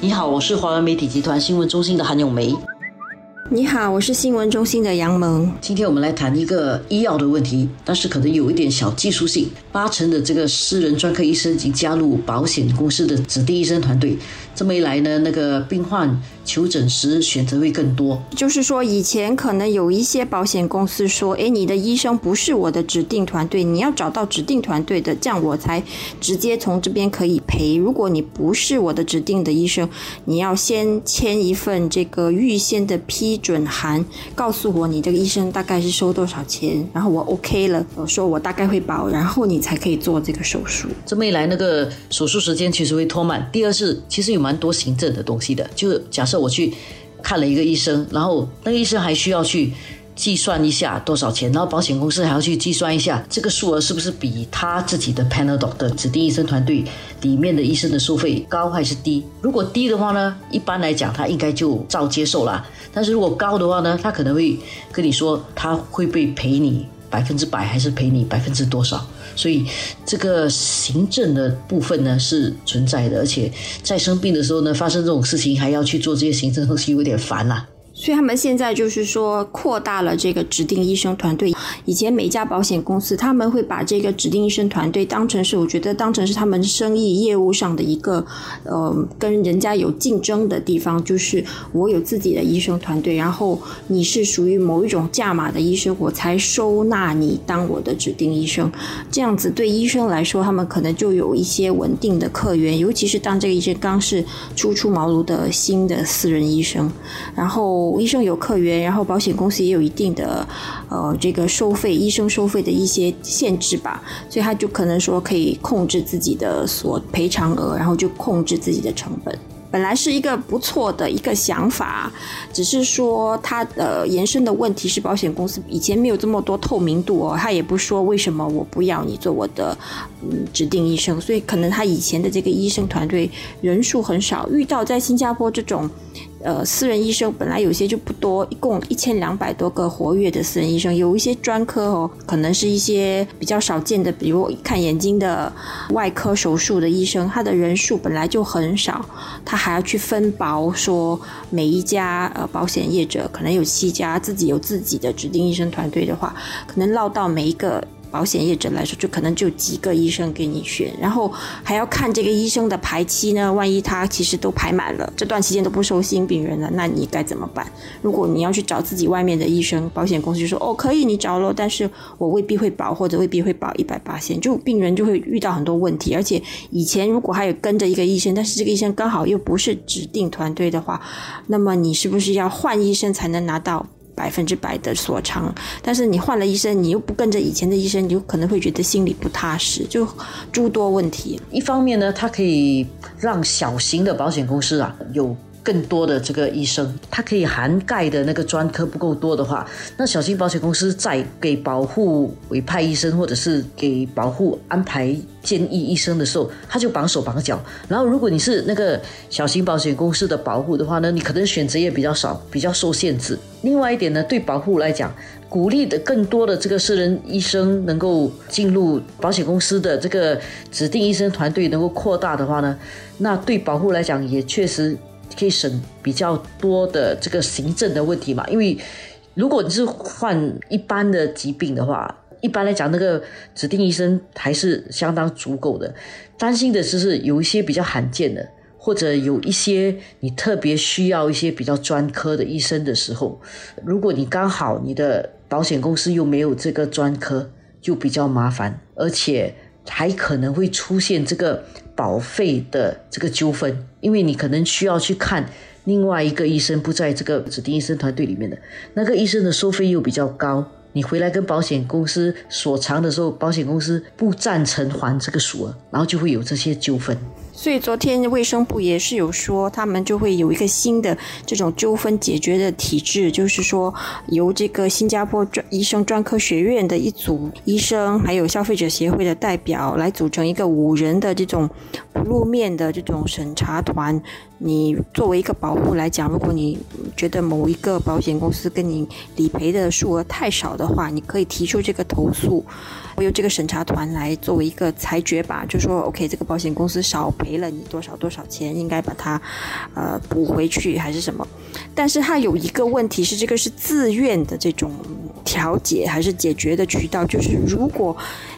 你好，我是华文媒体集团新闻中心的韩永梅。你好，我是新闻中心的杨萌。今天我们来谈一个医药的问题，但是可能有一点小技术性。八成的这个私人专科医生已经加入保险公司的指定医生团队，这么一来呢，那个病患求诊时选择会更多。就是说，以前可能有一些保险公司说：“诶，你的医生不是我的指定团队，你要找到指定团队的，这样我才直接从这边可以赔。如果你不是我的指定的医生，你要先签一份这个预先的批准函，告诉我你这个医生大概是收多少钱，然后我 OK 了，我说我大概会保，然后你才可以做这个手术。这么一来，那个手术时间其实会拖慢。第二是，其实有蛮多行政的东西的，就假设我去看了一个医生，然后那个医生还需要去计算一下多少钱，然后保险公司还要去计算一下这个数额是不是比他自己的 Panadol 的指定医生团队里面的医生的收费高还是低？如果低的话呢，一般来讲他应该就照接受啦。但是如果高的话呢，他可能会跟你说他会不会赔你百分之百，还是赔你百分之多少？所以这个行政的部分呢是存在的，而且在生病的时候呢，发生这种事情还要去做这些行政东西，有点烦啦。所以他们现在就是说扩大了这个指定医生团队。以前每家保险公司他们会把这个指定医生团队当成是，我觉得当成是他们生意业务上的一个呃跟人家有竞争的地方。就是我有自己的医生团队，然后你是属于某一种价码的医生，我才收纳你当我的指定医生。这样子对医生来说，他们可能就有一些稳定的客源，尤其是当这个医生刚是初出茅庐的新的私人医生，然后。医生有客源，然后保险公司也有一定的，呃，这个收费，医生收费的一些限制吧，所以他就可能说可以控制自己的所赔偿额，然后就控制自己的成本。本来是一个不错的一个想法，只是说它的延伸的问题是保险公司以前没有这么多透明度哦，他也不说为什么我不要你做我的嗯指定医生，所以可能他以前的这个医生团队人数很少，遇到在新加坡这种。呃，私人医生本来有些就不多，一共一千两百多个活跃的私人医生，有一些专科哦，可能是一些比较少见的，比如看眼睛的外科手术的医生，他的人数本来就很少，他还要去分薄，说每一家呃保险业者可能有七家，自己有自己的指定医生团队的话，可能落到每一个。保险业者来说，就可能就几个医生给你选，然后还要看这个医生的排期呢。万一他其实都排满了，这段期间都不收新病人了，那你该怎么办？如果你要去找自己外面的医生，保险公司就说：“哦，可以，你找了，但是我未必会保，或者未必会保一百八险。”就病人就会遇到很多问题。而且以前如果还有跟着一个医生，但是这个医生刚好又不是指定团队的话，那么你是不是要换医生才能拿到？百分之百的所长，但是你换了医生，你又不跟着以前的医生，你就可能会觉得心里不踏实，就诸多问题。一方面呢，它可以让小型的保险公司啊有。更多的这个医生，他可以涵盖的那个专科不够多的话，那小型保险公司在给保护委派医生或者是给保护安排建议医生的时候，他就绑手绑脚。然后，如果你是那个小型保险公司的保护的话呢，你可能选择也比较少，比较受限制。另外一点呢，对保护来讲，鼓励的更多的这个私人医生能够进入保险公司的这个指定医生团队能够扩大的话呢，那对保护来讲也确实。可以省比较多的这个行政的问题嘛？因为如果你是患一般的疾病的话，一般来讲那个指定医生还是相当足够的。担心的就是有一些比较罕见的，或者有一些你特别需要一些比较专科的医生的时候，如果你刚好你的保险公司又没有这个专科，就比较麻烦，而且还可能会出现这个。保费的这个纠纷，因为你可能需要去看另外一个医生不在这个指定医生团队里面的那个医生的收费又比较高，你回来跟保险公司索偿的时候，保险公司不赞成还这个数额，然后就会有这些纠纷。所以昨天卫生部也是有说，他们就会有一个新的这种纠纷解决的体制，就是说由这个新加坡专医生专科学院的一组医生，还有消费者协会的代表来组成一个五人的这种不露面的这种审查团。你作为一个保护来讲，如果你觉得某一个保险公司跟你理赔的数额太少的话，你可以提出这个投诉，由这个审查团来作为一个裁决吧，就说 OK，这个保险公司少赔。赔了你多少多少钱，应该把它呃补回去还是什么？但是它有一个问题是，这个是自愿的这种调解还是解决的渠道？就是如果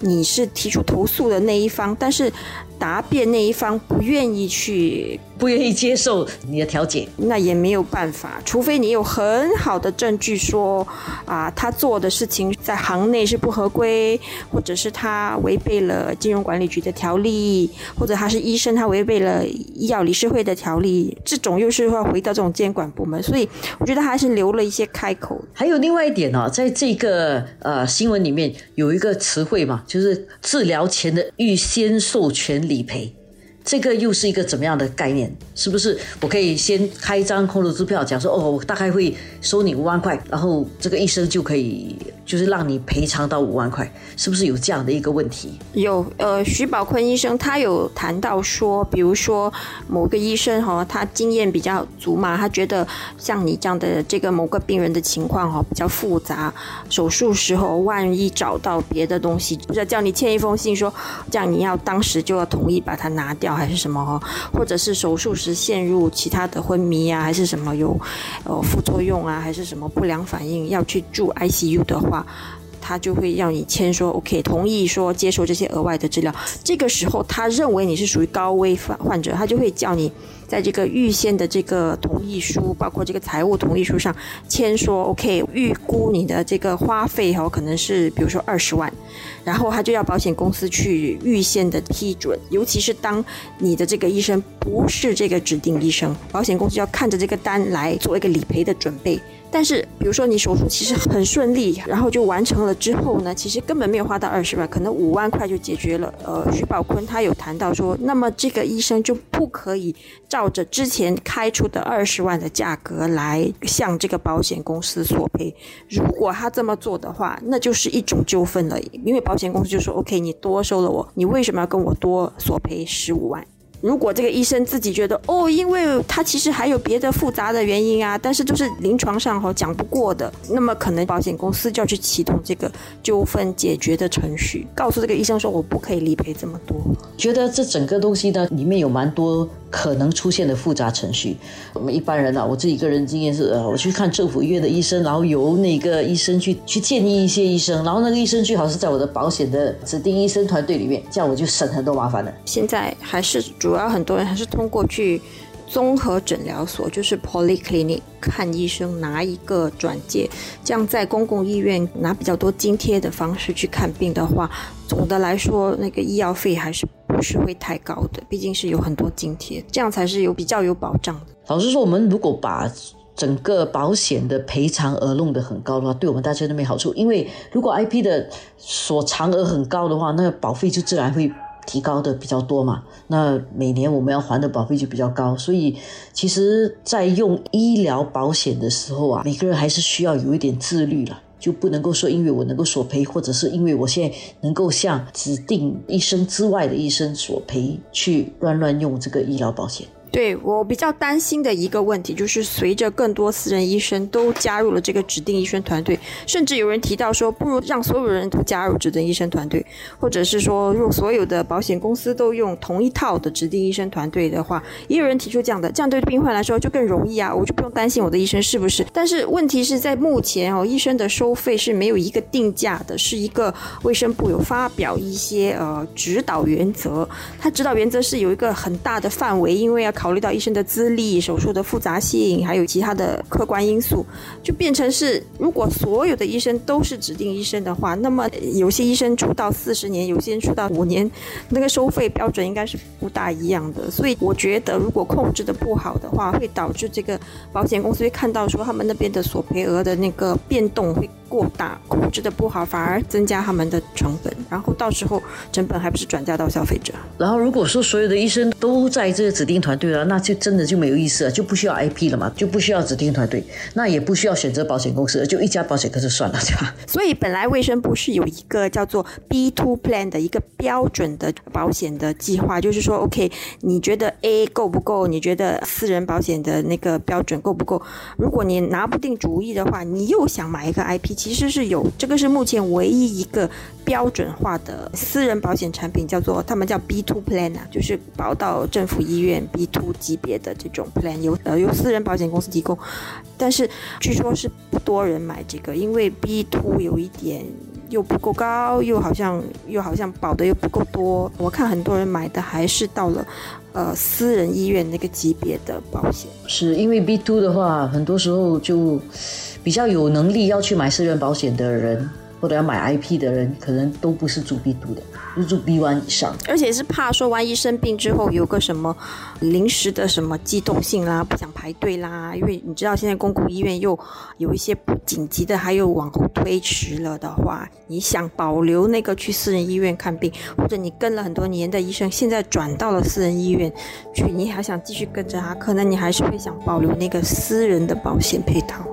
你是提出投诉的那一方，但是答辩那一方不愿意去。不愿意接受你的调解，那也没有办法，除非你有很好的证据说，啊，他做的事情在行内是不合规，或者是他违背了金融管理局的条例，或者他是医生，他违背了医药理事会的条例，这种又是会回到这种监管部门，所以我觉得还是留了一些开口。还有另外一点呢，在这个呃新闻里面有一个词汇嘛，就是治疗前的预先授权理赔。这个又是一个怎么样的概念？是不是我可以先开一张空头支票，讲说哦，我大概会收你五万块，然后这个医生就可以就是让你赔偿到五万块，是不是有这样的一个问题？有，呃，徐宝坤医生他有谈到说，比如说某个医生哈，他经验比较足嘛，他觉得像你这样的这个某个病人的情况哈比较复杂，手术时候万一找到别的东西，不是叫你签一封信说，这样你要当时就要同意把它拿掉。还是什么哈，或者是手术时陷入其他的昏迷啊，还是什么有呃副作用啊，还是什么不良反应要去住 ICU 的话，他就会要你签说 OK 同意说接受这些额外的治疗。这个时候他认为你是属于高危患患者，他就会叫你。在这个预先的这个同意书，包括这个财务同意书上签说，OK，预估你的这个花费哈，可能是比如说二十万，然后他就要保险公司去预先的批准，尤其是当你的这个医生不是这个指定医生，保险公司要看着这个单来做一个理赔的准备。但是，比如说你手术其实很顺利，然后就完成了之后呢，其实根本没有花到二十万，可能五万块就解决了。呃，徐宝坤他有谈到说，那么这个医生就不可以照着之前开出的二十万的价格来向这个保险公司索赔。如果他这么做的话，那就是一种纠纷了，因为保险公司就说，OK，你多收了我，你为什么要跟我多索赔十五万？如果这个医生自己觉得哦，因为他其实还有别的复杂的原因啊，但是就是临床上哈讲不过的，那么可能保险公司就要去启动这个纠纷解决的程序，告诉这个医生说我不可以理赔这么多。觉得这整个东西呢，里面有蛮多可能出现的复杂程序。我们一般人啊，我自己个人经验是，呃，我去看政府医院的医生，然后由那个医生去去建议一些医生，然后那个医生最好是在我的保险的指定医生团队里面，这样我就省很多麻烦了。现在还是主。要很多人还是通过去综合诊疗所，就是 polyclinic 看医生，拿一个转介，这样在公共医院拿比较多津贴的方式去看病的话，总的来说那个医药费还是是会太高的，毕竟是有很多津贴，这样才是有比较有保障的。老实说，我们如果把整个保险的赔偿额弄得很高的话，对我们大家都没好处，因为如果 IP 的所偿额很高的话，那保费就自然会。提高的比较多嘛，那每年我们要还的保费就比较高，所以其实，在用医疗保险的时候啊，每个人还是需要有一点自律了，就不能够说因为我能够索赔，或者是因为我现在能够向指定医生之外的医生索赔，去乱乱用这个医疗保险。对我比较担心的一个问题，就是随着更多私人医生都加入了这个指定医生团队，甚至有人提到说，不如让所有人都加入指定医生团队，或者是说，用所有的保险公司都用同一套的指定医生团队的话，也有人提出这样的，这样对病患来说就更容易啊，我就不用担心我的医生是不是。但是问题是在目前哦，医生的收费是没有一个定价的，是一个卫生部有发表一些呃指导原则，它指导原则是有一个很大的范围，因为要考。考虑到医生的资历、手术的复杂性，还有其他的客观因素，就变成是，如果所有的医生都是指定医生的话，那么有些医生出道四十年，有些人出道五年，那个收费标准应该是不大一样的。所以我觉得，如果控制的不好的话，会导致这个保险公司会看到说他们那边的索赔额的那个变动会。过大控制的不好，反而增加他们的成本，然后到时候成本还不是转嫁到消费者。然后如果说所有的医生都在这个指定团队了，那就真的就没有意思了，就不需要 IP 了嘛，就不需要指定团队，那也不需要选择保险公司，就一家保险公司算了，对吧？所以本来卫生部是有一个叫做 B two plan 的一个标准的保险的计划，就是说 OK，你觉得 A 够不够？你觉得私人保险的那个标准够不够？如果你拿不定主意的话，你又想买一个 IP。其实是有，这个是目前唯一一个标准化的私人保险产品，叫做他们叫 B two plan 啊，就是保到政府医院 B two 级别的这种 plan，由呃由私人保险公司提供，但是据说是不多人买这个，因为 B two 有一点又不够高，又好像又好像保的又不够多，我看很多人买的还是到了。呃，私人医院那个级别的保险，是因为 B two 的话，很多时候就比较有能力要去买私人保险的人。或者要买 IP 的人，可能都不是住 B 度的，是住 B one 以上。而且是怕说，万一生病之后有个什么临时的什么机动性啦，不想排队啦，因为你知道现在公共医院又有一些不紧急的，还有往后推迟了的话，你想保留那个去私人医院看病，或者你跟了很多年的医生，现在转到了私人医院去，你还想继续跟着他，可能你还是会想保留那个私人的保险配套。